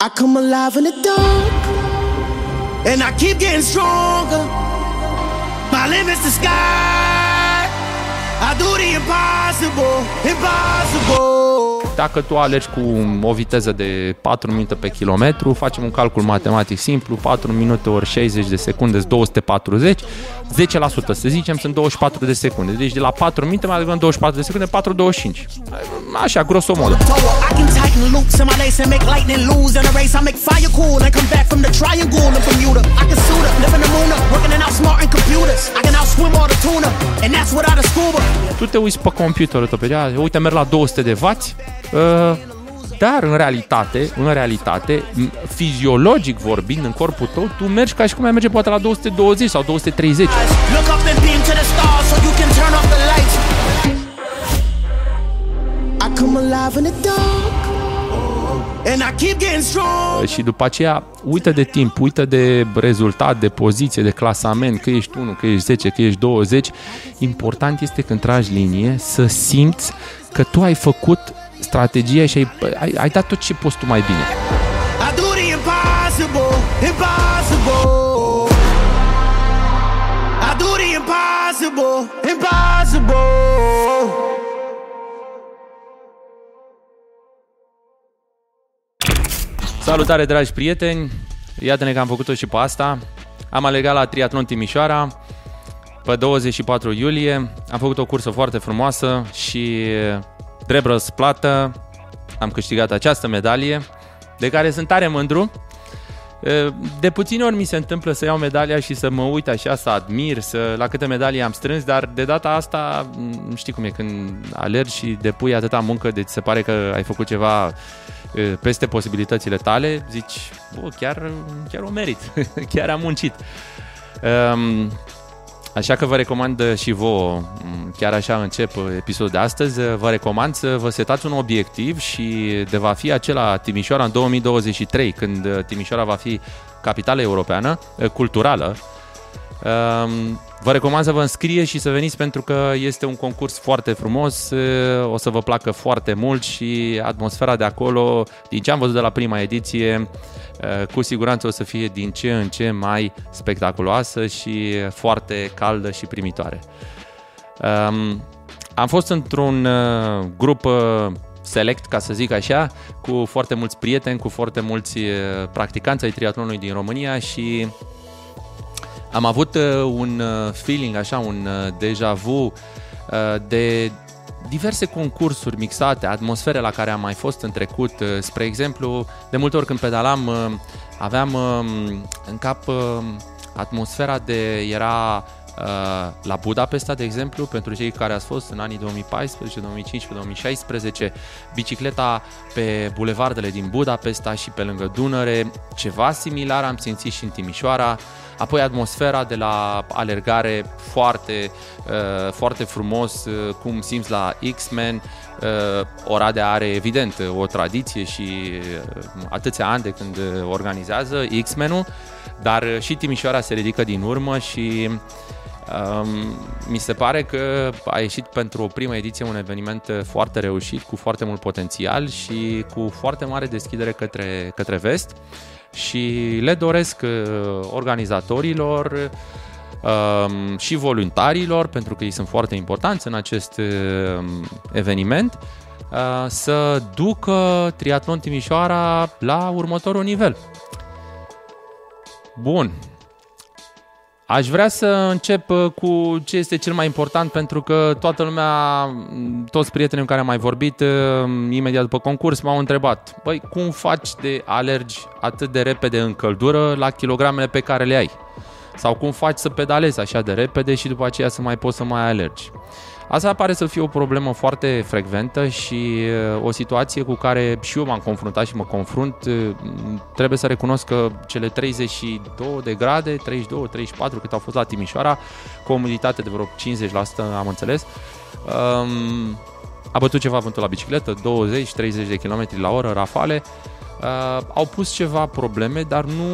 I come alive in the dark, and I keep getting stronger. My limit's the sky. I do the impossible, impossible. Dacă tu alergi cu o viteză de 4 minute pe kilometru, facem un calcul matematic simplu, 4 minute ori 60 de secunde, 240, 10%, să zicem, sunt 24 de secunde. Deci de la 4 minute mai adăugăm 24 de secunde, 4,25. Așa, grosomodo. I can tighten loops in my lace and make lightning lose in a race. I make fire cool and come back from the triangle in Bermuda. I can suit up, live in the moon up, working and outsmarting computers. I can outswim all the tuna, and that's without a scuba. Tu te uiți pe computerul tău, pe ea, uite, merg la 200 de W, uh, dar în realitate, în realitate, m- fiziologic vorbind, în corpul tău, tu mergi ca și cum ai merge poate la 220 sau 230. Look up and beam to the stars so you can turn off the lights. I come alive in the dark, and I keep getting strong. și după aceea uită de timp, uită de rezultat, de poziție, de clasament, că ești 1, că ești 10, că ești 20. Important este când tragi linie să simți că tu ai făcut strategia și ai, ai, ai dat tot ce poți tu mai bine. I do the impossible, impossible. I do the impossible, impossible. Salutare, dragi prieteni! Iată-ne că am făcut-o și pe asta. Am alergat la Triatlon Timișoara pe 24 iulie. Am făcut o cursă foarte frumoasă și drept răsplată am câștigat această medalie de care sunt tare mândru. De puține ori mi se întâmplă să iau medalia și să mă uit așa, să admir să, la câte medalii am strâns, dar de data asta m, știi cum e, când alergi și depui atâta muncă, deci se pare că ai făcut ceva e, peste posibilitățile tale, zici, bă, chiar, chiar o merit, chiar am muncit. Um, Așa că vă recomand și vouă, chiar așa încep episodul de astăzi, vă recomand să vă setați un obiectiv și de va fi acela Timișoara în 2023, când Timișoara va fi capitală europeană, culturală. Um, Vă recomand să vă înscrieți și să veniți pentru că este un concurs foarte frumos, o să vă placă foarte mult și atmosfera de acolo, din ce am văzut de la prima ediție, cu siguranță o să fie din ce în ce mai spectaculoasă și foarte caldă și primitoare. Um, Am fost într-un uh, grup uh, select, ca să zic așa, cu foarte mulți prieteni, cu foarte mulți uh, practicanți ai triatlonului din România și am avut uh, un uh, feeling, așa, un uh, deja vu uh, de diverse concursuri mixate, atmosfere la care am mai fost în trecut. Uh, Spre exemplu, de multe ori când pedalam, uh, aveam uh, în cap uh, atmosfera de era uh, la Budapesta, de exemplu, pentru cei care ați fost în anii 2014, 2015, 2016, bicicleta pe bulevardele din Budapesta și pe lângă Dunăre, ceva similar am simțit și în Timișoara, apoi atmosfera de la alergare foarte, uh, foarte frumos, uh, cum simți la X-Men, uh, Oradea are evident o tradiție și uh, atâția ani de când uh, organizează X-Men-ul, dar uh, și Timișoara se ridică din urmă și Um, mi se pare că a ieșit pentru o primă ediție un eveniment uh, foarte reușit, cu foarte mult potențial și cu foarte mare deschidere către, către vest și le doresc uh, organizatorilor um, și voluntarilor, pentru că ei sunt foarte importanți în acest uh, eveniment, uh, să ducă Triatlon Timișoara la următorul nivel. Bun, Aș vrea să încep uh, cu ce este cel mai important pentru că toată lumea, m, toți prietenii cu care am mai vorbit, uh, imediat după concurs m-au întrebat Băi, cum faci de alergi atât de repede în căldură la kilogramele pe care le ai? Sau cum faci să pedalezi așa de repede și după aceea să mai poți să mai alergi? Asta pare să fie o problemă foarte frecventă și uh, o situație cu care și eu m-am confruntat și mă confrunt. Uh, Trebuie să recunosc că cele 32 de grade, 32, 34 cât au fost la Timișoara, cu o umiditate de vreo 50% am înțeles, um, a bătut ceva vântul la bicicletă, 20-30 de km la oră, rafale, Uh, au pus ceva probleme, dar nu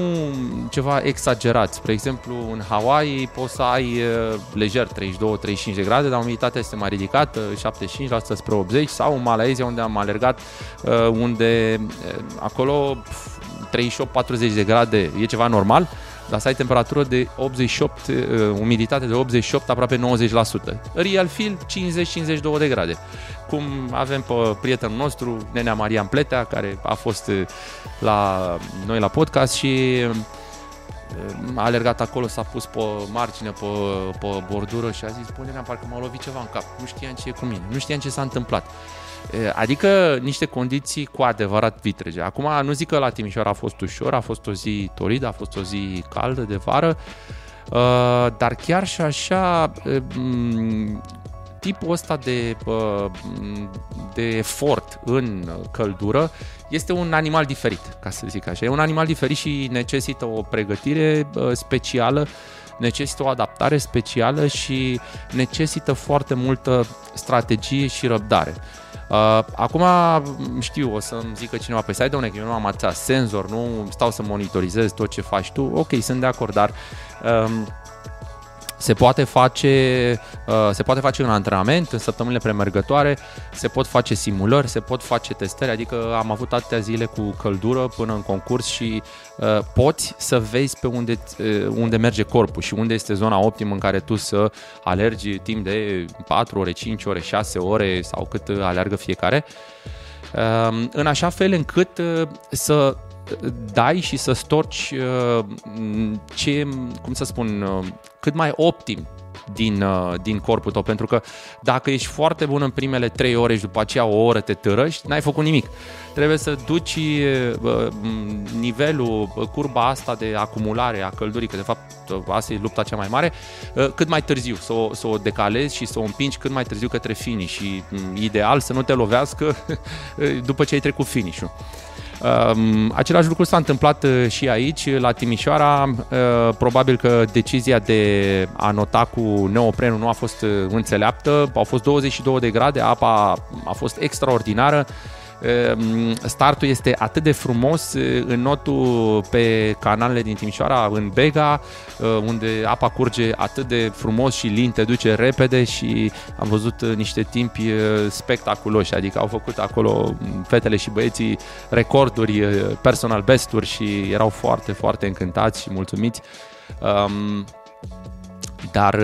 ceva exagerat. Spre exemplu, în Hawaii poți să ai uh, lejer 32-35 de grade, dar umiditatea este mai ridicată, 75% spre 80%, sau în Malaezia unde am alergat, uh, unde uh, acolo pf, 38-40 de grade e ceva normal, dar să ai temperatură de 88, uh, umiditate de 88, aproape 90%. Real feel 50-52 de grade. Cum avem pe prietenul nostru, Nenea Marian Pletea, care a fost uh, la noi la podcast și a alergat acolo, s-a pus pe margine, pe, pe bordură și a zis, pune parcă m-a lovit ceva în cap. Nu știam ce e cu mine, nu știam ce s-a întâmplat. Adică niște condiții cu adevărat vitrege. Acum nu zic că la Timișoara a fost ușor, a fost o zi toridă, a fost o zi caldă de vară, dar chiar și așa tipul ăsta de, de efort în căldură este un animal diferit, ca să zic așa. E un animal diferit și necesită o pregătire specială, necesită o adaptare specială și necesită foarte multă strategie și răbdare. Uh, acum știu, o să-mi zică cineva, păi stai domnule, că eu nu am atâția senzor, nu stau să monitorizez tot ce faci tu. Ok, sunt de acord, dar um, se poate face, uh, se poate face un antrenament în săptămânile premergătoare, se pot face simulări, se pot face testări, adică am avut atâtea zile cu căldură până în concurs și uh, poți să vezi pe unde, uh, unde merge corpul și unde este zona optimă în care tu să alergi timp de 4 ore, 5 ore, 6 ore sau cât alergă fiecare. Um, în așa fel încât să dai și să storci uh, ce, cum să spun, uh, cât mai optim din, uh, din corpul tău, pentru că dacă ești foarte bun în primele 3 ore și după aceea o oră te târăști, n-ai făcut nimic. Trebuie să duci nivelul, curba asta de acumulare a căldurii, că de fapt asta e lupta cea mai mare, cât mai târziu, să o, să o decalezi și să o împingi cât mai târziu către finish și mm, ideal să nu te lovească după ce ai trecut finish-ul. Um, același lucru s-a întâmplat uh, și aici, la Timișoara. Uh, probabil că decizia de a nota cu neoprenul nu a fost uh, înțeleaptă. Au fost 22 de grade, apa a fost extraordinară. Ehm, startul este atât de frumos eh, în notul pe canalele din Timișoara, în Bega, eh, unde apa curge atât de frumos și lin, te duce repede și am văzut eh, niște timpi spectaculoși, adică au făcut acolo mm, fetele și băieții recorduri, personal besturi și erau foarte, foarte încântați și mulțumiți. Ehm, dar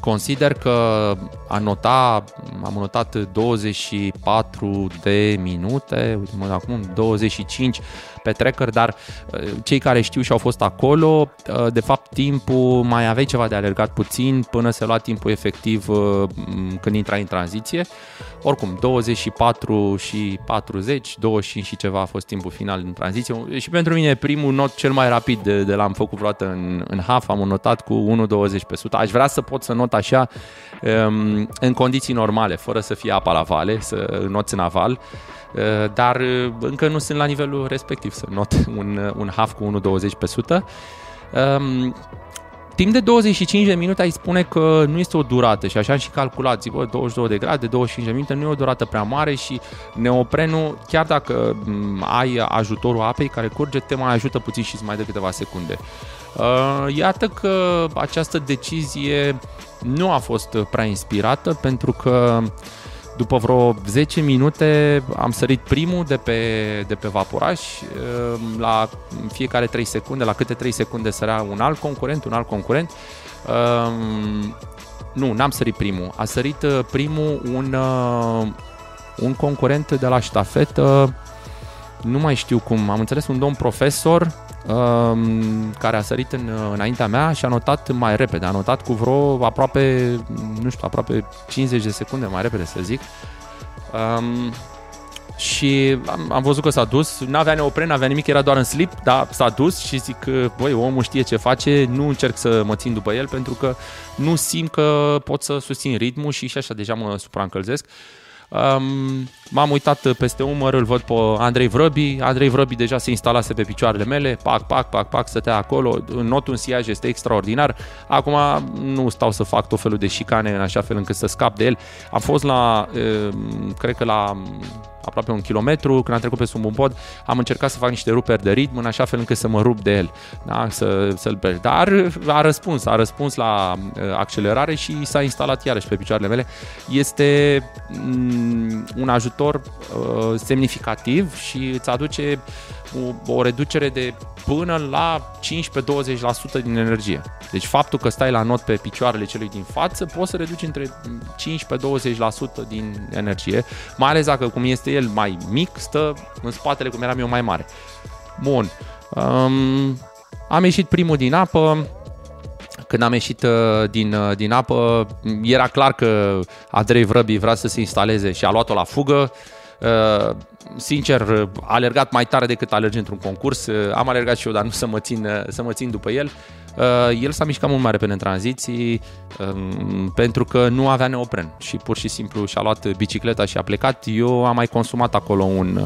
Consider că a nota, am notat 24 de minute, uite mă, acum 25 pe tracker, dar uh, cei care știu și au fost acolo, uh, de fapt timpul, mai aveai ceva de alergat puțin până se lua timpul efectiv uh, când intrai în tranziție. Oricum, 24 și 40, 25 și ceva a fost timpul final în tranziție și pentru mine primul not cel mai rapid de, de l-am făcut vreodată în, în half, am notat cu 1.20 pe 100. Aș vrea să pot să not așa um, în condiții normale, fără să fie apa la vale, să noți în aval Uh, dar uh, încă nu sunt la nivelul respectiv să not un, uh, un half cu 1.20 pe 100. Um, timp de 25 de minute ai spune că nu este o durată și așa am și calculat, zic, bă, 22 de grade, 25 de minute, nu e o durată prea mare și neoprenul, chiar dacă mm, ai ajutorul apei care curge, te mai ajută puțin și îți mai dă câteva secunde. Iată că această decizie nu a fost prea inspirată pentru că uh, după vreo 10 minute am sărit primul de pe, de pe vaporaș, ehm, la fiecare 3 secunde, la câte 3 secunde sărea un alt concurent, un alt concurent. Ehm, nu, n-am sărit primul. A sărit uh, primul un, uh, un concurent de la ștafetă, nu mai știu cum, am înțeles un domn profesor Um, care a sărit în, înaintea mea și a notat mai repede. A notat cu vreo aproape, nu știu, aproape 50 de secunde mai repede, să zic. Um, și am, am văzut că s-a dus, n-avea neopren, n-avea nimic, era doar în slip, dar s-a dus și zic că, băi, omul știe ce face, nu încerc să mă țin după el pentru că nu simt că pot să susțin ritmul și și așa deja mă supraîncălzesc. Um, m-am uitat peste umăr, îl văd pe Andrei Vrăbi. Andrei Vrăbi deja se instalase pe picioarele mele, pac, pac, pac, pac, stătea acolo. Notul în siaj este extraordinar. Acum nu stau să fac tot felul de șicane în așa fel încât să scap de el. Am fost la, cred că la aproape un kilometru, când am trecut pe sub un pod, am încercat să fac niște ruperi de ritm în așa fel încât să mă rup de el, da? să, să-l beri. Dar a răspuns, a răspuns la uh, accelerare și s-a instalat iarăși pe picioarele mele. Este mm, un ajut, factor uh, semnificativ și îți aduce o, o reducere de până la 15-20% din energie. Deci faptul că stai la not pe picioarele celui din față, poți să reduci între 15-20% din energie, mai ales dacă cum este el mai mic, stă în spatele cum eram eu mai mare. Bun. Um, am ieșit primul din apă, când am ieșit uh, din, uh, din apă, era clar că Andrei Vrăbi vrea să se instaleze și a luat-o la fugă. Uh, sincer, a alergat mai tare decât alerge într-un concurs. Am alergat și eu, dar nu să mă țin, să mă țin după el. El s-a mișcat mult mai repede în tranziții um, pentru că nu avea neopren și pur și simplu și-a luat bicicleta și a plecat. Eu am mai consumat acolo un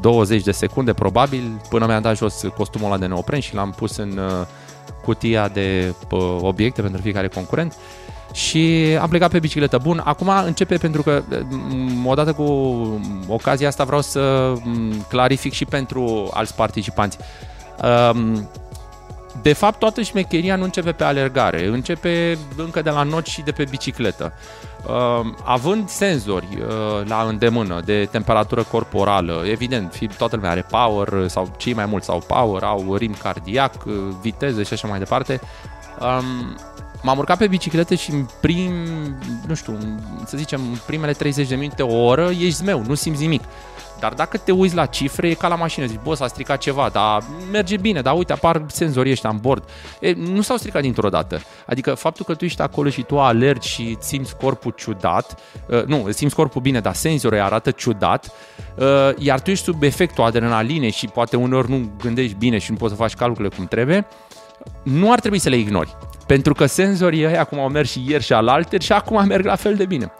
20 de secunde probabil până mi-am dat jos costumul ăla de neopren și l-am pus în cutia de obiecte pentru fiecare concurent și am plecat pe bicicletă. Bun, acum începe pentru că odată cu ocazia asta vreau să clarific și pentru alți participanți. De fapt, toată șmecheria nu începe pe alergare, începe încă de la not și de pe bicicletă. Uh, având senzori uh, la îndemână de temperatură corporală, evident, toată lumea are power sau cei mai mulți au power, au rim cardiac, uh, viteză și așa mai departe, um, m-am urcat pe bicicletă și în prim, nu știu, să zicem, primele 30 de minute, o oră, ești zmeu, nu simți nimic. Dar dacă te uiți la cifre, e ca la mașină, zici, bă, s-a stricat ceva, dar merge bine, dar uite, apar senzorii ăștia în bord. E, nu s-au stricat dintr-o dată. Adică faptul că tu ești acolo și tu alergi și simți corpul ciudat, uh, nu, simți corpul bine, dar senzorii arată ciudat, uh, iar tu ești sub efectul adrenaline și poate uneori nu gândești bine și nu poți să faci calculele cum trebuie, nu ar trebui să le ignori. Pentru că senzorii ăia acum au mers și ieri și alalteri și acum merg la fel de bine.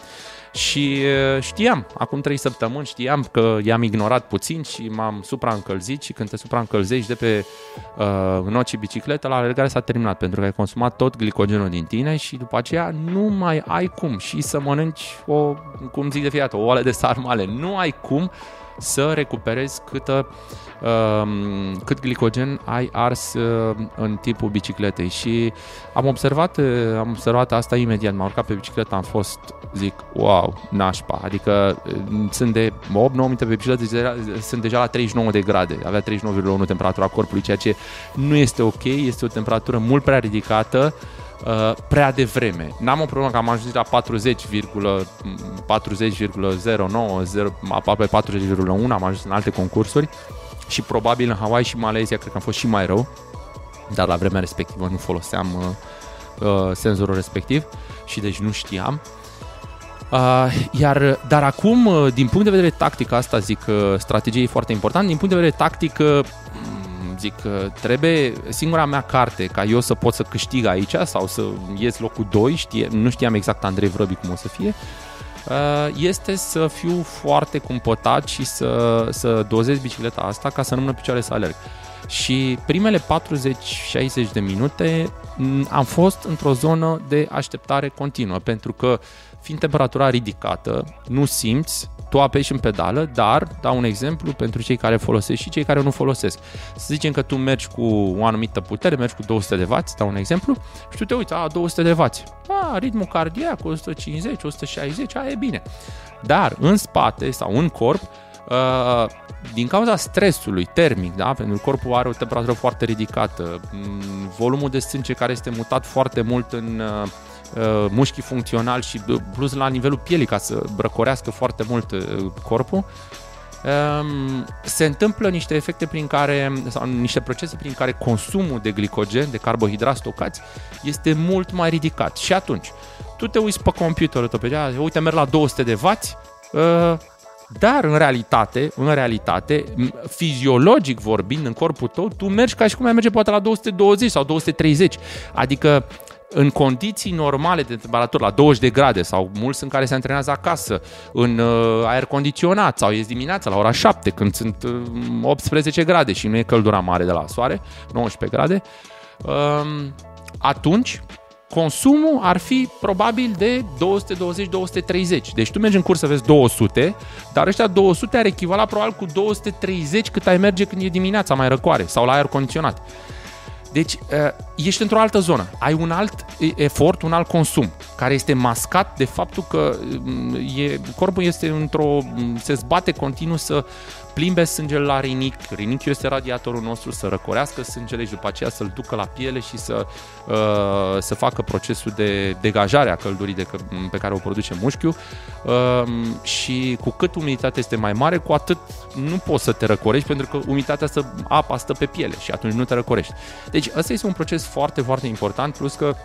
Și știam, acum trei săptămâni știam că i-am ignorat puțin și m-am supraîncălzit și când te supraîncălzești de pe uh, not și bicicletă, la alergare s-a terminat pentru că ai consumat tot glicogenul din tine și după aceea nu mai ai cum și să mănânci o, cum zic de fiecare o oală de sarmale. Nu ai cum să recuperezi câtă Um, cât glicogen ai ars uh, în timpul bicicletei. Și am observat, uh, am observat asta imediat, m-am urcat pe bicicletă, am fost, zic, wow, nașpa, adică uh, sunt de 8-9 minute pe bicicletă, sunt deja la 39 de grade, avea 39,1 temperatura corpului, ceea ce nu este ok, este o temperatură mult prea ridicată, Uh, prea devreme. N-am o problemă că am ajuns la 40, 40,09, aproape 40,1, am ajuns în alte concursuri și probabil în Hawaii și Malezia cred că am fost și mai rău, dar la vremea respectivă nu foloseam uh, uh, senzorul respectiv și deci nu știam. Uh, iar, dar acum, uh, din punct de vedere tactic, asta zic, uh, strategie e foarte important, din punct de vedere tactic, uh, zic, uh, trebuie singura mea carte ca eu să pot să câștig aici sau să ies locul 2, știe, nu știam exact Andrei Vrăbi cum o să fie, Uh, este să fiu foarte cumpătat și să, să dozez bicicleta asta ca să nu mă picioare să alerg. Și primele 40-60 de minute am fost într-o zonă de așteptare continuă, pentru că fiind temperatura ridicată, nu simți tu apeși în pedală, dar, dau un exemplu pentru cei care folosesc și cei care nu folosesc. Să zicem că tu mergi cu o anumită putere, mergi cu 200 de W, dau un exemplu, și tu te uiți, a, 200 de W, a, ritmul cardiac, 150, 160, a, e bine. Dar în spate sau în corp, Uh, din cauza stresului termic, da? pentru că corpul are o temperatură foarte ridicată, volumul de sânge care este mutat foarte mult în uh, Uh, mușchii funcțional și plus la nivelul pielii ca să brăcorească foarte mult uh, corpul, um, se întâmplă niște efecte prin care, sau niște procese prin care consumul de glicogen, de carbohidrați stocați, este mult mai ridicat. Și atunci, tu te uiți pe computerul tău, pe uite, merg la 200 de W, uh, dar în realitate, în realitate, fiziologic vorbind, în corpul tău, tu mergi ca și cum ai merge poate la 220 sau 230. Adică în condiții normale de temperatură, la 20 de grade sau mulți în care se antrenează acasă, în uh, aer condiționat sau ies dimineața la ora 7 când sunt uh, 18 grade și nu e căldura mare de la soare, 19 grade, uh, atunci consumul ar fi probabil de 220-230. Deci tu mergi în cursă, vezi 200, dar ăștia 200 ar echivala probabil cu 230 cât ai merge când e dimineața mai răcoare sau la aer condiționat. Deci, uh, ești într-o altă zonă, ai un alt efort, un alt consum, care este mascat de faptul că mm, e, corpul este într-o, mm, se zbate continuu să plimbe sângele la rinic, rinicul este radiatorul nostru, să răcorească sângele și după aceea să-l ducă la piele și să, uh, să facă procesul de degajare a căldurii de, pe care o produce mușchiul uh, și cu cât umiditatea este mai mare, cu atât nu poți să te răcorești pentru că umiditatea să apa stă pe piele și atunci nu te răcorești. Deci ăsta este un proces foarte, foarte important, plus că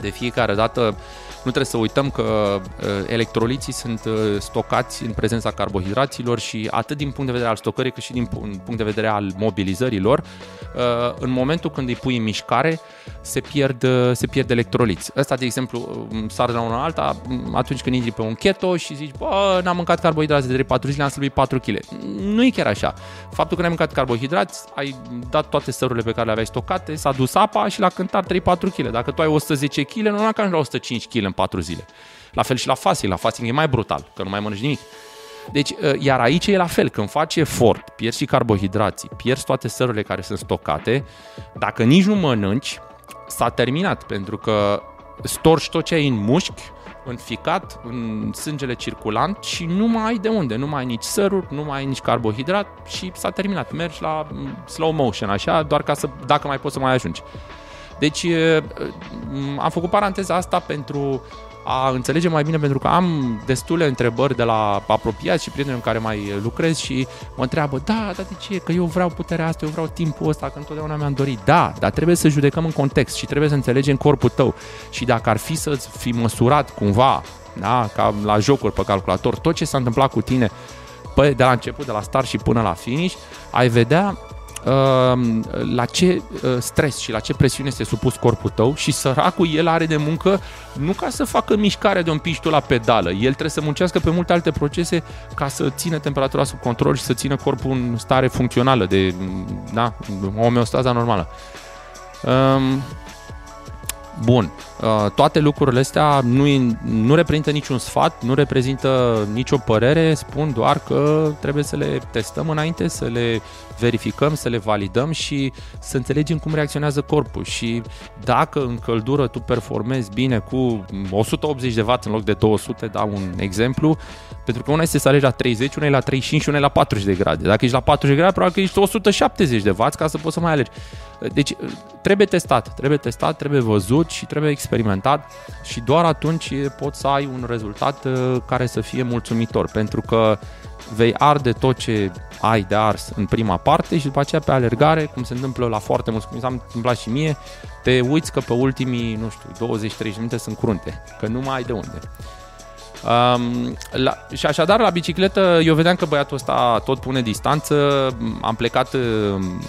de fiecare dată nu trebuie să uităm că uh, electroliții sunt uh, stocați în prezența carbohidraților și atât din punct de vedere al stocării cât și din punct de vedere al mobilizării lor, uh, în momentul când îi pui în mișcare, se pierd, se pierd electroliți. Ăsta, de exemplu, sar de la una alta atunci când intri pe un keto și zici, bă, n-am mâncat carbohidrați de 4 zile, am slăbit 4 kg. Nu e chiar așa. Faptul că n-ai mâncat carbohidrați, ai dat toate sărurile pe care le aveai stocate, s-a dus apa și la cântat 3-4 kg. Dacă tu ai 110 kg, nu că la 105 kg în 4 zile. La fel și la fasting. La fasting e mai brutal, că nu mai mănânci nimic. Deci, ă, iar aici e la fel, când faci efort, pierzi și carbohidrații, pierzi toate sărurile care sunt stocate, dacă nici nu mănânci, s-a terminat, pentru că storci tot ce ai în mușchi, în ficat, în sângele circulant și nu mai ai de unde, nu mai ai nici săruri, nu mai ai nici carbohidrat și s-a terminat. Mergi la slow motion, așa, doar ca să, dacă mai poți să mai ajungi. Deci am făcut paranteza asta pentru a înțelege mai bine pentru că am destule întrebări de la apropiați și prieteni în care mai lucrez și mă întreabă, da, dar de ce? Că eu vreau puterea asta, eu vreau timpul ăsta, că întotdeauna mi-am dorit. Da, dar trebuie să judecăm în context și trebuie să înțelegem corpul tău. Și dacă ar fi să fi măsurat cumva, da, ca la jocuri pe calculator, tot ce s-a întâmplat cu tine pe, de la început, de la start și până la finish, ai vedea Ehm, la ce uh, stres și la ce presiune este supus corpul tău și săracul el are de muncă nu ca să facă mișcare de un piștu la pedală, el trebuie să muncească pe multe alte procese ca să țină temperatura sub control și să țină corpul în stare funcțională de da, omeostaza normală. Um, Bun, uh, toate lucrurile astea nu, nu reprezintă niciun sfat, nu reprezintă nicio părere, spun doar că trebuie să le testăm înainte, să le verificăm, să le validăm și să înțelegem cum reacționează corpul și dacă în căldură tu performezi bine cu 180 de W în loc de 200, dau un exemplu, pentru că una este să alegi la 30, una e la 35 și una e la 40 de grade. Dacă ești la 40 de grade, probabil că ești 170 de W ca să poți să mai alegi. Deci trebuie testat, trebuie testat, trebuie văzut și trebuie experimentat și doar atunci poți să ai un rezultat uh, care să fie mulțumitor, pentru că vei arde tot ce ai de ars în prima parte și după aceea pe alergare, cum se întâmplă la foarte mulți, cum s-a întâmplat și mie, te uiți că pe ultimii, nu știu, 20-30 minute sunt crunte, că nu mai ai de unde. Um, la, și așadar, la bicicletă, eu vedeam că băiatul ăsta tot pune distanță, am plecat,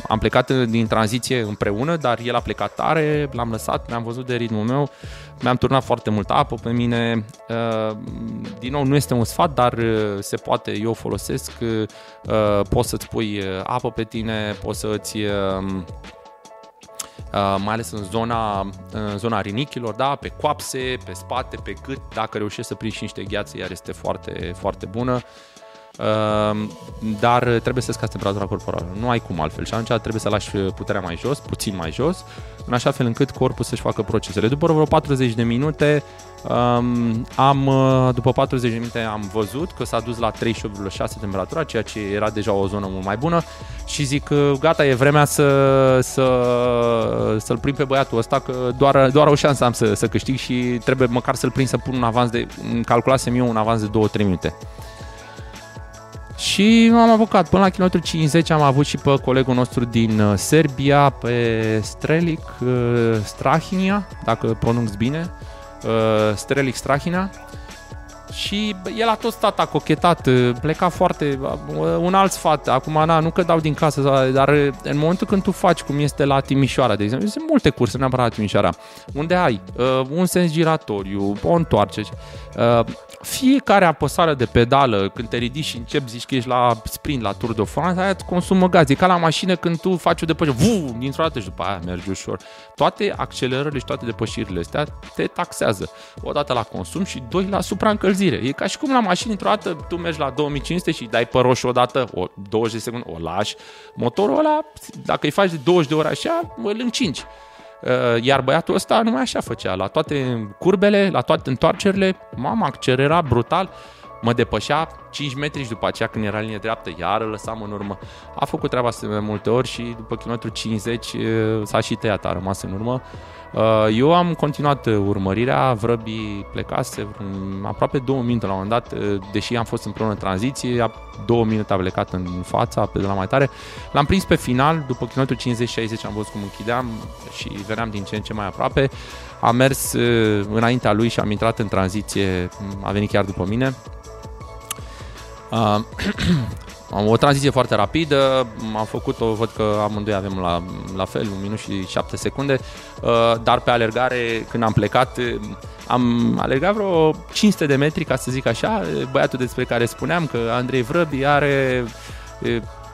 am plecat din tranziție împreună, dar el a plecat tare, l-am lăsat, mi-am văzut de ritmul meu, mi-am turnat foarte multă apă pe mine. Uh, din nou, nu este un sfat, dar uh, se poate, eu folosesc, uh, poți să-ți pui apă pe tine, poți să-ți Uh, mai ales în zona, în zona rinichilor, da, pe coapse, pe spate, pe gât, dacă reușești să prinzi și niște gheață, iar este foarte, foarte bună. Uh, dar trebuie să scazi temperatura corporală. Nu ai cum altfel și atunci trebuie să lași puterea mai jos, puțin mai jos, în așa fel încât corpul să-și facă procesele. După vreo 40 de minute, um, am, uh, după 40 de minute am văzut că s-a dus la 38,6 temperatura, ceea ce era deja o zonă mult mai bună și zic gata, e vremea să, să, să-l prind pe băiatul ăsta, că doar, doar o șansă am să, să câștig și trebuie măcar să-l prind să pun un avans de, calculasem eu un avans de 2-3 minute. Și m-am apucat. Până la kilometru 50 am avut și pe colegul nostru din uh, Serbia, pe Strelic uh, Strahinia, dacă pronunț bine, uh, Strelic Strahina. Și el a tot stat, a cochetat, pleca foarte, un alt sfat, acum na, nu că dau din casă, dar în momentul când tu faci cum este la Timișoara, de exemplu, sunt multe curse, neapărat la Timișoara, unde ai uh, un sens giratoriu, o întoarcere, uh, fiecare apăsare de pedală, când te ridici și începi, zici că ești la sprint, la Tour de France, aia îți consumă gaz. E ca la mașină când tu faci o depășire, vuu, dintr-o dată și după aia mergi ușor. Toate accelerările și toate depășirile astea te taxează. Odată la consum și doi la supraîncălzire încălzire. E ca și cum la mașini, într-o dată, tu mergi la 2500 și dai pe roșu odată, o 20 de secunde, o lași. Motorul ăla, dacă îi faci de 20 de ore așa, îl încingi. Uh, iar băiatul ăsta numai așa făcea. La toate curbele, la toate întoarcerile, mama accelera brutal mă depășea 5 metri și după aceea când era linie dreaptă, iar îl lăsam în urmă. A făcut treaba asta de multe ori și după kilometru 50 s-a și tăiat, a rămas în urmă. Eu am continuat urmărirea, vrăbii plecase aproape două minute la un moment dat, deși am fost împreună în tranziție, două minute a plecat în fața, pe de la mai tare. L-am prins pe final, după kilometru 50-60 am văzut cum închideam și veneam din ce în ce mai aproape. Am mers înaintea lui și am intrat în tranziție, a venit chiar după mine, Uh, am o tranziție foarte rapidă, am făcut-o, văd că amândoi avem la, la fel, un minut și șapte secunde, uh, dar pe alergare, când am plecat, am alergat vreo 500 de metri, ca să zic așa, băiatul despre care spuneam că Andrei Vrăbi are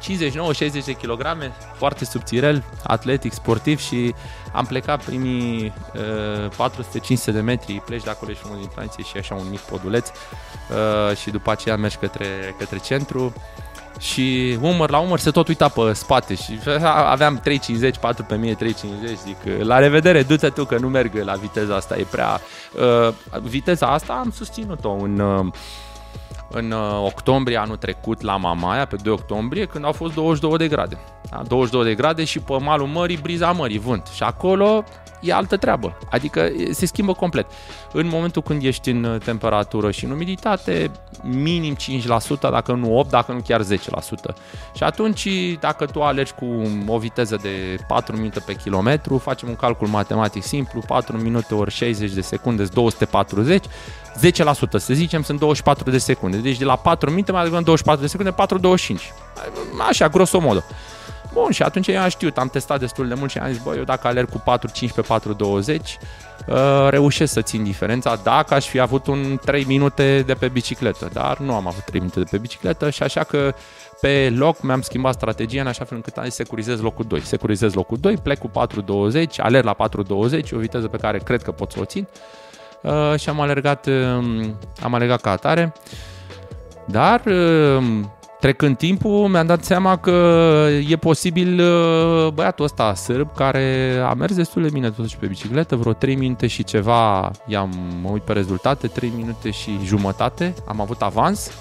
59-60 de kilograme, foarte subțirel, atletic, sportiv și am plecat primii uh, 400-500 de metri, pleci de acolo și unul din tranziție și așa un mic poduleț uh, și după aceea mergi către, către centru. Și umăr la umăr se tot uita pe spate și aveam 3.50, 4 pe mine, 3.50, zic la revedere, du-te tu că nu merg la viteza asta, e prea... Uh, viteza asta am susținut-o în... Uh, în uh, octombrie anul trecut la Mamaia, pe 2 octombrie, când au fost 22 de grade. Da? 22 de grade și pe malul mării, briza mării, vânt. Și acolo e altă treabă. Adică se schimbă complet. În momentul când ești în uh, temperatură și în umiditate, minim 5%, dacă nu 8%, dacă nu chiar 10%. Și atunci, dacă tu alergi cu o viteză de 4 minute pe kilometru, facem un calcul matematic simplu, 4 minute ori 60 de secunde, 240, 10%, să zicem, sunt 24 de secunde. Deci de la 4 minute mai adăugăm 24 de secunde, 4,25. Așa, grosomodo. Bun, și atunci eu am știut, am testat destul de mult și am zis, bă, eu dacă alerg cu 4,15 pe 4,20, uh, reușesc să țin diferența dacă aș fi avut un 3 minute de pe bicicletă, dar nu am avut 3 minute de pe bicicletă și așa că pe loc mi-am schimbat strategia în așa fel încât am zis securizez locul 2. Securizez locul 2, plec cu 4,20, alerg la 4,20, o viteză pe care cred că pot să o țin uh, și am alergat, uh, am alergat ca atare. Dar uh, trecând timpul mi-am dat seama că e posibil uh, băiatul ăsta sârb care a mers destul de bine totuși pe bicicletă, vreo 3 minute și ceva, i-am mă uit pe rezultate, 3 minute și jumătate, am avut avans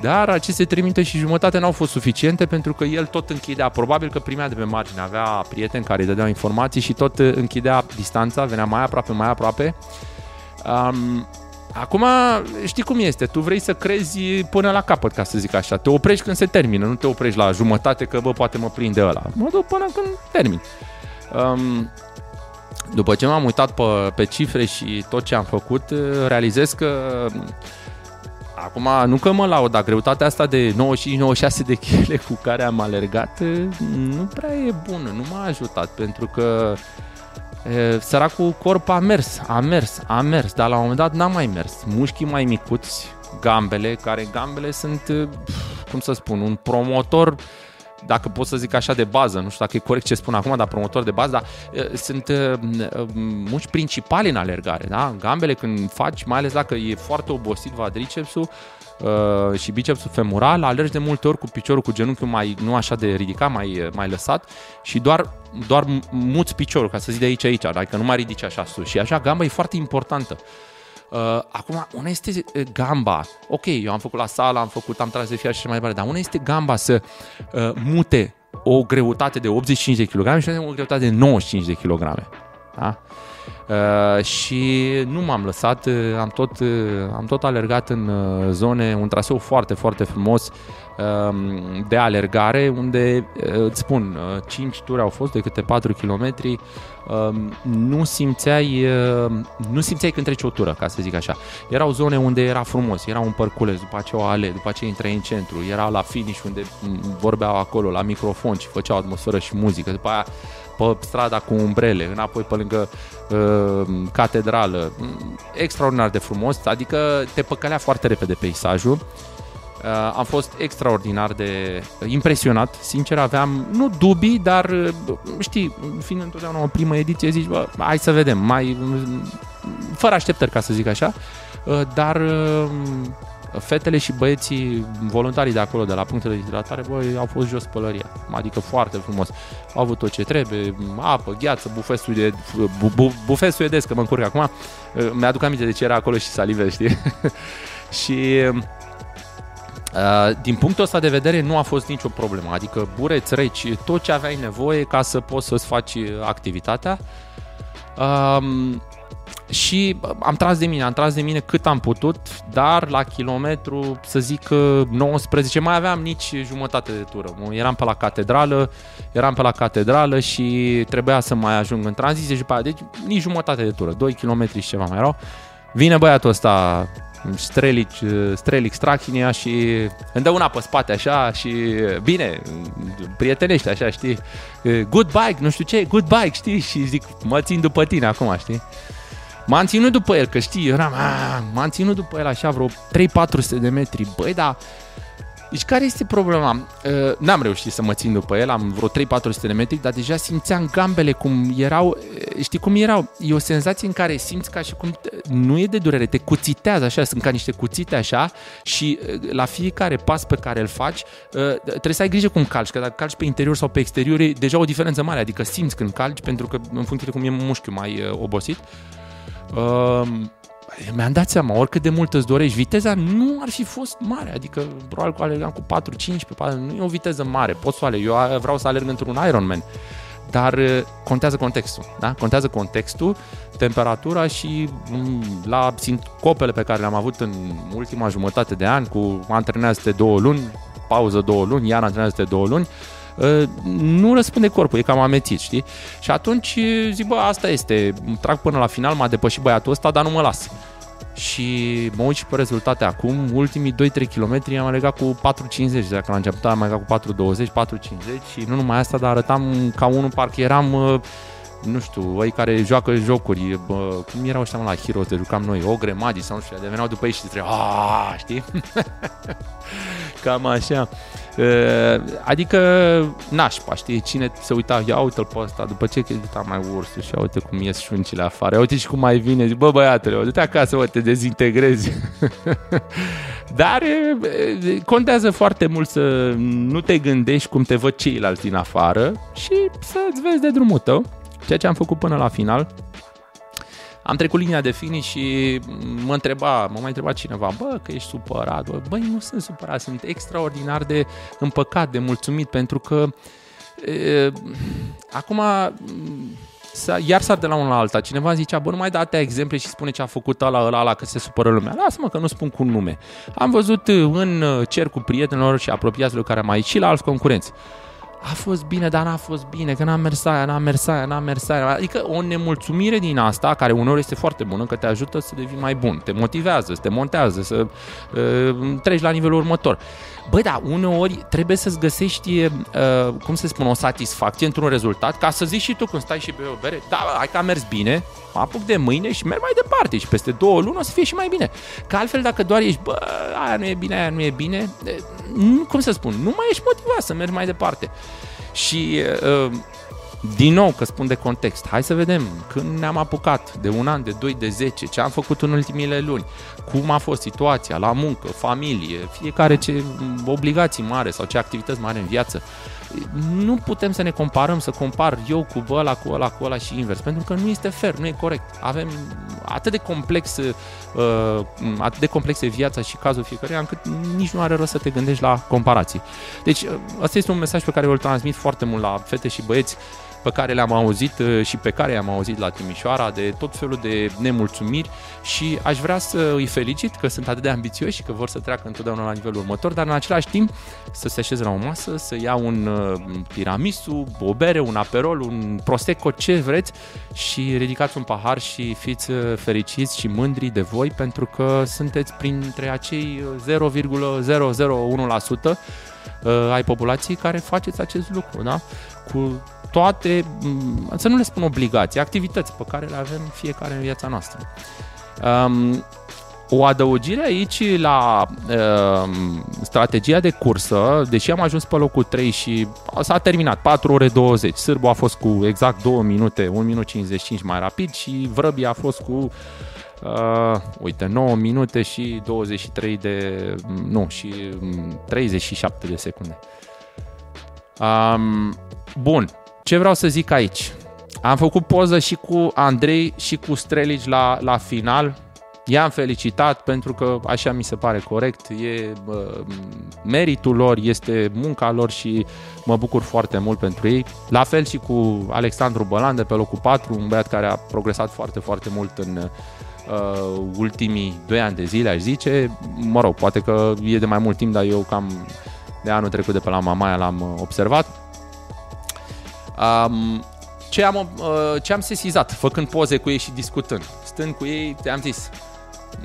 dar aceste 3 minute și jumătate n-au fost suficiente pentru că el tot închidea, probabil că primea de pe margine, avea prieteni care îi dădeau informații și tot închidea distanța, venea mai aproape, mai aproape. Um, acum, știi cum este, tu vrei să crezi până la capăt, ca să zic așa. Te oprești când se termină, nu te oprești la jumătate că, bă, poate mă prinde ăla. Mă duc până când termin. Um, după ce m-am uitat pe, pe cifre și tot ce am făcut, realizez că Acum, nu că mă laud, dar greutatea asta de 95-96 de kg cu care am alergat nu prea e bună, nu m-a ajutat, pentru că e, săracul corp a mers, a mers, a mers, dar la un moment dat n-a mai mers. Mușchii mai micuți, gambele, care gambele sunt, cum să spun, un promotor dacă pot să zic așa, de bază, nu știu dacă e corect ce spun acum, dar promotor de bază, dar uh, sunt uh, muși principali în alergare, da? Gambele când faci, mai ales dacă e foarte obosit quadricepsul, uh, și bicepsul femoral, alergi de multe ori cu piciorul, cu genunchiul mai, nu așa de ridicat, mai, mai lăsat și doar, doar muți piciorul, ca să zic de aici aici, adică nu mai ridici așa sus. Și așa gamba e foarte importantă. Uh, acum, una este uh, gamba. Ok, eu am făcut la sală, am făcut, am tras de fiar și mai departe, dar una este gamba să uh, mute o greutate de 85 de kg și o greutate de 95 de kg. Da? Uh, și nu m-am lăsat, uh, am tot, uh, am tot alergat în uh, zone, un traseu foarte, foarte frumos uh, de alergare, unde, uh, îți spun, uh, 5 ture au fost de câte 4 km, nu simțeai, nu simțeai când treci o tură, ca să zic așa. Erau zone unde era frumos, era un părculeț, după aceea o ale, după aceea intrai în centru, era la finish unde vorbeau acolo, la microfon și făceau atmosferă și muzică, după aia pe strada cu umbrele, înapoi pe lângă uh, catedrală. Extraordinar de frumos, adică te păcălea foarte repede peisajul. Uh, am fost extraordinar de impresionat, sincer aveam, nu dubii, dar uh, știi, fiind întotdeauna o primă ediție, zici, bă, hai să vedem, mai fără așteptări, ca să zic așa. uh, dar uh, fetele și băieții voluntarii de acolo, de la punctele de hidratare, băi, au fost jos pălăria. Adică foarte frumos. Au avut tot ce trebuie, apă, gheață, bufet, suede, bu, bu, bufet suedez, că mă încurc acum. Uh, mi-aduc aminte de ce era acolo și salive, știi? și Uh, din punctul ăsta de vedere nu a fost nicio problemă, adică bureți reci, tot ce aveai nevoie ca să poți să-ți faci activitatea. Um, și am tras de mine, am tras de mine cât am putut, dar la kilometru, să zic 19, mai aveam nici jumătate de tură. Eram pe la catedrală, eram pe la catedrală și trebuia să mai ajung în tranziție și după aia, deci nici jumătate de tură, 2 km și ceva mai erau. Vine băiatul ăsta, Strelic, Strelic Strachinia și îmi dă una pe spate așa și bine, prietenește așa, știi? Good bike, nu știu ce, good bike, știi? Și zic, mă țin după tine acum, știi? M-am ținut după el, că știi, eram, m-am ținut după el așa vreo 3-400 de metri. Băi, dar deci care este problema? Uh, n-am reușit să mă țin după el, am vreo 3-400 de metri, dar deja simțeam gambele cum erau, uh, știi cum erau? E o senzație în care simți ca și cum nu e de durere, te cuțitează așa, sunt ca niște cuțite așa și uh, la fiecare pas pe care îl faci trebuie să ai grijă cum calci, că dacă calci pe interior sau pe exterior e deja o diferență mare, adică simți când calci pentru că în funcție de cum e mușchiul mai obosit. Uh, mi-am dat seama, oricât de mult îți dorești, viteza nu ar fi fost mare, adică probabil că alergam cu 4-5 pe 4, nu e o viteză mare, pot să alerg, eu vreau să alerg într-un Ironman, dar uh, contează contextul, da? Contează contextul, temperatura și mm, la sincopele pe care le-am avut în ultima jumătate de an, cu antrenează de două luni, pauză două luni, iar antrenează de două luni, uh, nu răspunde corpul, e cam amețit, știi? Și atunci uh, zic, bă, asta este, trag până la final, m-a depășit băiatul ăsta, dar nu mă las și mă uit și pe rezultate acum, ultimii 2-3 km am legat cu 4.50, dacă la început am legat cu 4.20, 4.50 și nu numai asta, dar arătam ca unul, parcă eram uh, nu știu, ei care joacă jocuri, bă, cum erau ăștia la Heroes de jucam noi, ogre, magii sau nu știu, deveneau după ei și ziceau, știi? Cam așa. Adică nașpa, știi, cine se uita, ia uite-l pe ăsta, după ce că uita mai ursul și uite cum ies șuncile afară, ia uite și cum mai vine, zic, bă băiatele, du-te acasă, bă, te dezintegrezi. Dar contează foarte mult să nu te gândești cum te văd ceilalți din afară și să-ți vezi de drumul tău, ceea ce am făcut până la final. Am trecut linia de finish și mă întreba, mă mai întreba cineva, bă, că ești supărat, bă, băi, nu sunt supărat, sunt extraordinar de împăcat, de mulțumit, pentru că e, acum iar sar de la unul la alta. Cineva zicea, bă, nu mai date exemple și spune ce a făcut ăla, ăla, ăla, că se supără lumea. Lasă-mă că nu spun cu nume. Am văzut în cercul prietenilor și apropiaților care am aici și la alți concurenți a fost bine, dar n-a fost bine, că n-a mers aia, n-a mers aia, n-a mers aia. Adică o nemulțumire din asta, care uneori este foarte bună, că te ajută să devii mai bun, te motivează, te montează, să uh, treci la nivelul următor. Băi, da, uneori trebuie să-ți găsești, uh, cum să spun, o satisfacție într-un rezultat, ca să zici și tu când stai și pe o bere, da, hai că a mers bine, mă apuc de mâine și merg mai departe și peste două luni o să fie și mai bine. Că altfel dacă doar ești, bă, aia nu e bine, aia nu e bine, cum să spun, nu mai ești motivat să mergi mai departe. Și uh, din nou, că spun de context, hai să vedem când ne-am apucat, de un an, de doi, de zece, ce am făcut în ultimile luni, cum a fost situația la muncă, familie, fiecare ce obligații mare sau ce activități mari în viață. Nu putem să ne comparăm, să compar eu cu ăla, cu ăla, cu ăla și invers, pentru că nu este fair, nu e corect. Avem atât de complex, uh, atât de complexe viața și cazul fiecăruia, încât nici nu are rost să te gândești la comparații. Deci, uh, ăsta este un mesaj pe care îl transmit foarte mult la fete și băieți pe care le-am auzit uh, și pe care i-am auzit la Timișoara, de tot felul de nemulțumiri și aș vrea să îi felicit că sunt atât de ambițioși și că vor să treacă întotdeauna la nivelul următor, dar în același timp să se așeze la o masă, să ia un uh, tiramisu, o bere, un aperol, un prosecco, ce vreți și ridicați un pahar și fiți uh, fericiți și mândri de voi pentru că sunteți printre acei 0,001% ai populației care faceți acest lucru, da? Cu toate, mm, să nu le spun obligații, activități pe care le avem fiecare în viața noastră. Um, o adăugire aici la uh, strategia de cursă, deși am ajuns pe locul 3 și s-a terminat 4 ore 20. Sârbu a fost cu exact 2 minute, 1 minut 55 mai rapid și Vrăbia a fost cu Uh, uite, 9 minute și 23 de... Nu, și 37 de secunde. Um, bun, ce vreau să zic aici? Am făcut poză și cu Andrei și cu Strelici la, la final. I-am felicitat pentru că așa mi se pare corect, e uh, meritul lor, este munca lor și mă bucur foarte mult pentru ei. La fel și cu Alexandru Bălan de pe locul 4, un băiat care a progresat foarte, foarte mult în uh, ultimii 2 ani de zile, aș zice. Mă rog, poate că e de mai mult timp, dar eu cam de anul trecut de pe la Mamaia l-am observat. Um, ce am, uh, ce am sesizat făcând poze cu ei și discutând. Stând cu ei, te-am zis,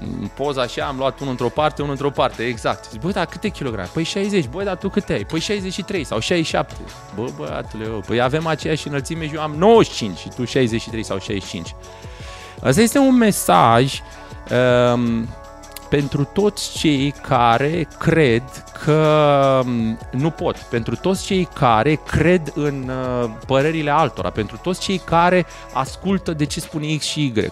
în poza așa, am luat unul într-o parte, unul într-o parte, exact. Zic, bă, dar câte kilograme? Păi 60, bă, dar tu câte ai? Păi 63 sau 67. Bă, băiatule, eu, păi avem aceeași înălțime și eu am 95 și tu 63 sau 65. Asta este un mesaj um, pentru toți cei care cred că mm, nu pot, pentru toți cei care cred în uh, părerile altora, pentru toți cei care ascultă de ce spune X și Y.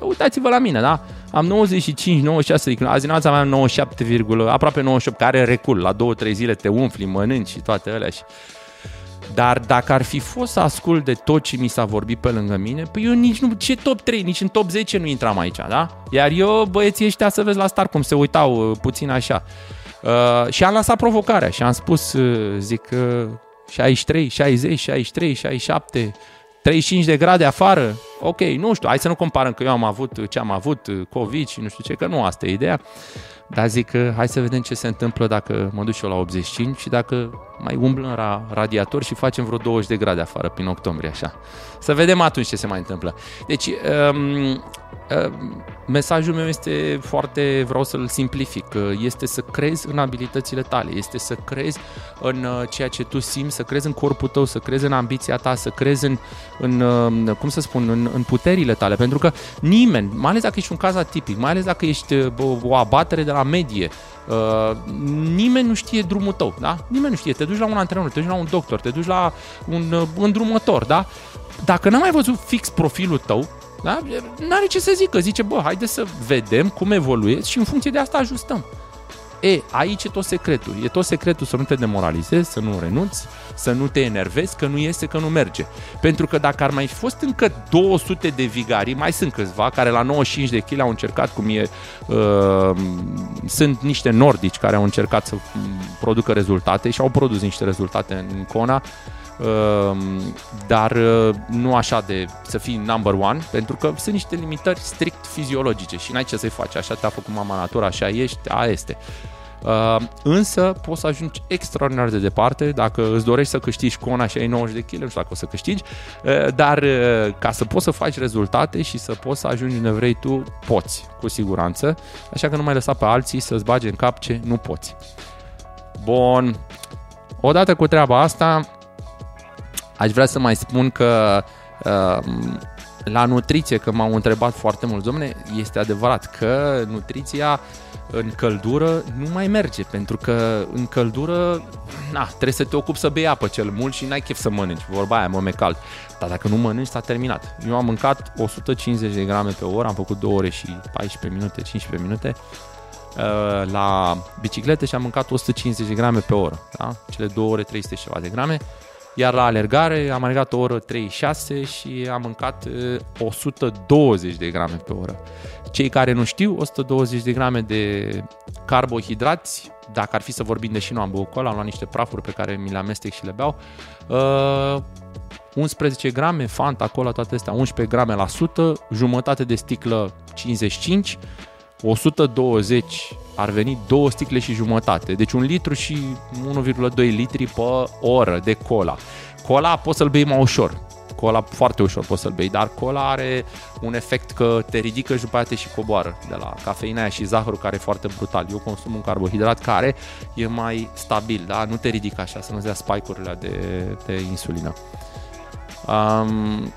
Uitați-vă la mine, da? Am 95, 96 de Azi dimineața aveam 97, aproape 98, care recul. La 2-3 zile te umfli, mănânci și toate alea și dar dacă ar fi fost să ascult de tot ce mi s-a vorbit pe lângă mine, păi eu nici nu, ce top 3, nici în top 10 nu intram aici, da? Iar eu, băieții ăștia, să vezi la start cum se uitau uh, puțin așa. Uh, și am lăsat provocarea și am spus, uh, zic, uh, 63, 60, 63, 67, 35 de grade afară, ok, nu știu, hai să nu comparăm că eu am avut ce am avut, uh, COVID și nu știu ce, că nu asta e ideea. Dar zic că hai să vedem ce se întâmplă dacă mă duc și eu la 85 și dacă mai umblă în radiator și facem vreo 20 de grade afară prin octombrie, așa. Să vedem atunci ce se mai întâmplă. Deci, um, um, mesajul meu este foarte, vreau să-l simplific, este să crezi în abilitățile tale, este să crezi în uh, ceea ce tu simți, să crezi în corpul tău, să crezi în ambiția ta, să crezi în, în um, cum să spun, în, în puterile tale, pentru că nimeni, mai ales dacă ești un caz atipic, mai ales dacă ești uh, o abatere de la medie, Uh, nimeni nu știe drumul tău, da? Nimeni nu știe. Te duci la un antrenor, te duci la un doctor, te duci la un uh, îndrumător, da? Dacă n-am mai văzut fix profilul tău, da? N-are ce să zică. Zice, bă, haide să vedem cum evoluezi și în funcție de asta ajustăm. E, aici e tot secretul. E tot secretul să nu te demoralizezi, să nu renunți, să nu te enervezi, că nu iese, că nu merge. Pentru că dacă ar mai fi fost încă 200 de vigarii, mai sunt câțiva care la 95 de kg au încercat cum e... Uh, sunt niște nordici care au încercat să producă rezultate și au produs niște rezultate în Kona Ehm, dar uh, nu așa de să fii number one, pentru că sunt niște limitări strict fiziologice și n-ai ce să-i faci, așa te-a făcut mama natura, așa ești, a este. Uh, însă poți să ajungi extraordinar de departe dacă îți dorești să câștigi Kona și ai 90 de kg, nu știu dacă o să câștigi, uh, dar uh, ca să poți să faci rezultate și să poți să ajungi unde vrei tu, poți, cu siguranță, așa că nu mai lăsa pe alții să-ți bage în cap ce nu poți. Bun, odată cu treaba asta, Aș vrea să mai spun că uh, la nutriție, că m-au întrebat foarte mult, domne, este adevărat că nutriția în căldură nu mai merge, pentru că în căldură na, trebuie să te ocupi să bei apă cel mult și n-ai chef să mănânci, vorba aia, mă cald. Dar dacă nu mănânci, s-a terminat. Eu am mâncat 150 de grame pe oră, am făcut 2 ore și 14 minute, 15 minute uh, la bicicletă și am mâncat 150 de grame pe oră, da? cele 2 ore 300 și ceva de grame. Iar la alergare am alergat o oră 36 și am mâncat 120 de grame pe oră. Cei care nu știu, 120 de grame de carbohidrați, dacă ar fi să vorbim, deși nu am băut cola, am luat niște prafuri pe care mi le amestec și le beau, uh, 11 grame, Fanta, cola, toate astea, 11 grame la 100, jumătate de sticlă 55, 120 ar veni două sticle și jumătate, deci un litru și 1,2 litri pe oră de cola. Cola poți să-l bei mai ușor, cola foarte ușor poți să-l bei, dar cola are un efect că te ridică și după aia te și coboară de la cafeina aia și zahărul care e foarte brutal. Eu consum un carbohidrat care e mai stabil, da? nu te ridică așa să nu-ți dea spike-urile de, de insulină. Um,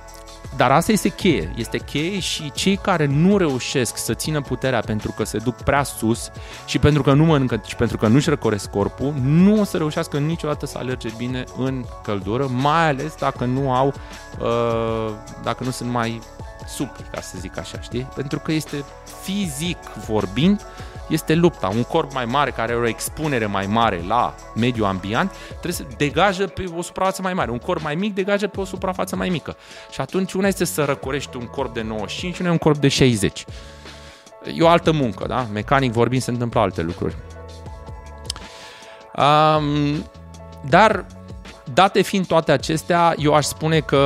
dar asta este cheie. Este cheie și cei care nu reușesc să țină puterea pentru că se duc prea sus și pentru că nu mănâncă și pentru că nu-și răcoresc corpul, nu o să reușească niciodată să alerge bine în căldură, mai ales dacă nu au, uh, dacă nu sunt mai supli, ca să zic așa, știi? Pentru că este fizic vorbind, este lupta. Un corp mai mare care are o expunere mai mare la mediul ambient trebuie să degajă pe o suprafață mai mare. Un corp mai mic degajă pe o suprafață mai mică. Și atunci una este să răcorești un corp de 95, una e un corp de 60. E o altă muncă, da? Mecanic vorbind se întâmplă alte lucruri. Um, dar Date fiind toate acestea, eu aș spune că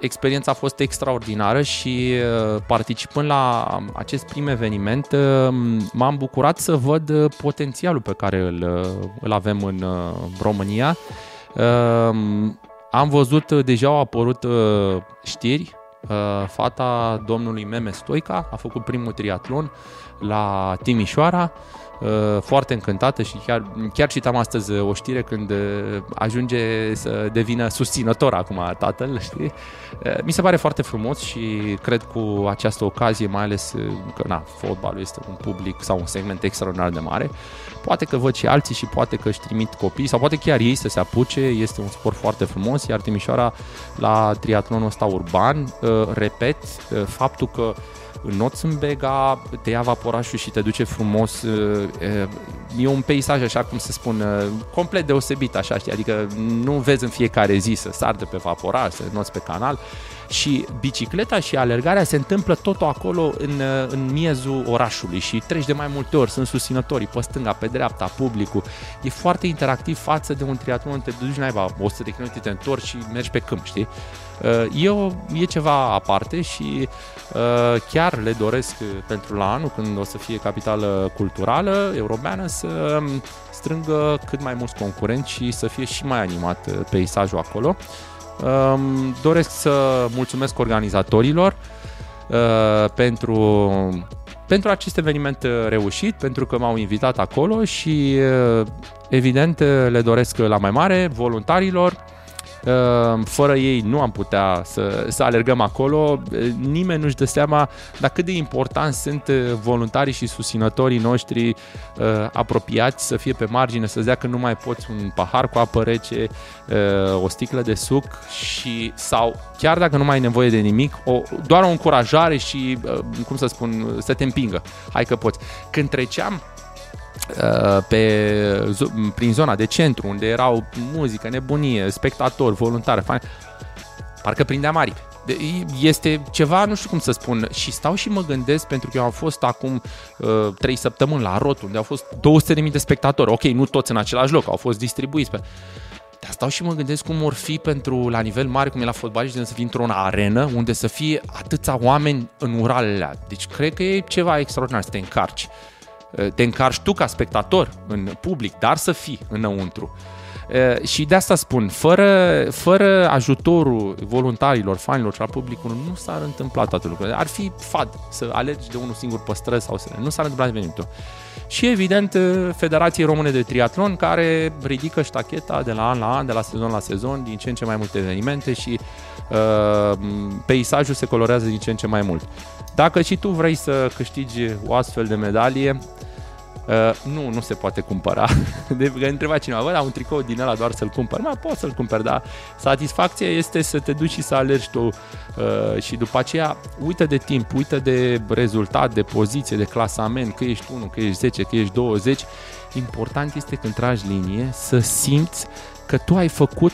experiența a fost extraordinară și uh, participând la acest prim eveniment uh, m-am bucurat să văd uh, potențialul pe care îl, îl avem în România. Am văzut, deja au apărut știri, fata domnului Meme Stoica a făcut primul triatlon la Timișoara, Uh, foarte încântată și chiar, chiar citam astăzi o știre când uh, ajunge să devină susținător acum a tatăl, știi? Uh, mi se pare foarte frumos și cred cu această ocazie, mai ales că na, fotbalul este un public sau un segment extraordinar de mare, poate că văd și alții și poate că își trimit copii sau poate chiar ei să se apuce, este un sport foarte frumos, iar Timișoara la triatlonul ăsta urban, repet, faptul că înnoți în bega, te ia vaporașul și te duce frumos. E un peisaj, așa cum se spune, complet deosebit, așa, știi? Adică nu vezi în fiecare zi să sar de pe vaporaș, să înnoți pe canal. Și bicicleta și alergarea se întâmplă totul acolo în, în miezul orașului și treci de mai multe ori, sunt susținătorii pe stânga, pe dreapta, publicul. E foarte interactiv față de un triatlon, te duci naiba 100 de km, te întorci și mergi pe câmp, știi? E, o, e ceva aparte și uh, chiar le doresc pentru la anul, când o să fie capitală culturală europeană, să strângă cât mai mulți concurenți și să fie și mai animat uh, peisajul acolo. Um, doresc să mulțumesc organizatorilor uh, pentru pentru acest eveniment reușit, pentru că m-au invitat acolo și evident le doresc la mai mare voluntarilor, Ehm, fără ei nu am putea să, să alergăm acolo. Nimeni nu-și dă seama dar cât de important sunt eh, voluntarii și susținătorii noștri eh, apropiați să fie pe margine, să-ți dea că nu mai poți un pahar cu apă rece, eh, o sticlă de suc și sau chiar dacă nu mai ai nevoie de nimic, o, doar o încurajare și, cum să spun, să te împingă. Hai că poți. Când treceam Uh, pe, prin zona de centru, unde erau muzică, nebunie, spectatori, voluntari, fani, parcă prindeam aripi. Este ceva, nu știu cum să spun, și stau și mă gândesc, pentru că eu am fost acum uh, 3 săptămâni la Rot, unde au fost 200.000 de spectatori. Ok, nu toți în același loc, au fost distribuiți pe... Dar stau și mă gândesc cum vor fi pentru, la nivel mare, cum e la fotbaliști, de să fie într-o arenă unde să fie atâția oameni în uralele Deci cred că e ceva extraordinar să te încarci te încarci tu ca spectator în public, dar să fii înăuntru. Și de asta spun, fără, fără ajutorul voluntarilor, fanilor și al publicului, nu s-ar întâmpla toate lucrurile. Ar fi fad să alergi de unul singur pe străzi sau să... Nu s-ar întâmpla evenimentul. Și evident Federației Române de Triatlon care ridică ștacheta de la an la an, de la sezon la sezon, din ce în ce mai multe evenimente și uh, peisajul se colorează din ce în ce mai mult. Dacă și tu vrei să câștigi o astfel de medalie, Uh, nu, nu se poate cumpăra. De că întreba cineva, bă, dar un tricou din ăla doar să-l cumpăr. Mai poți să-l cumperi, dar satisfacția este să te duci și să alergi tu uh, și după aceea uită de timp, uită de rezultat, de poziție, de clasament, că ești 1, că ești 10, că ești 20. Important este când tragi linie să simți că tu ai făcut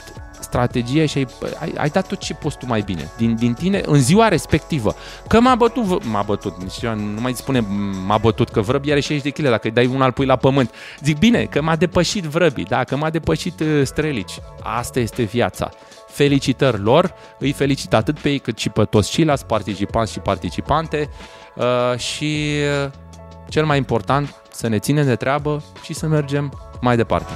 strategia și ai, ai, ai dat tot ce poți tu mai bine din, din tine în ziua respectivă. Că m-a bătut, m-a bătut, nici nu mai spune m-a bătut, că vrăbi are 60 de kg, dacă îi dai un al pui la pământ. Zic, bine, că m-a depășit vrăbii, da, că m-a depășit uh, strelici. Asta este viața. Felicitări lor, îi felicit atât pe ei cât și pe toți ceilalți participanți și participante uh, și uh, cel mai important, să ne ținem de treabă și să mergem mai departe.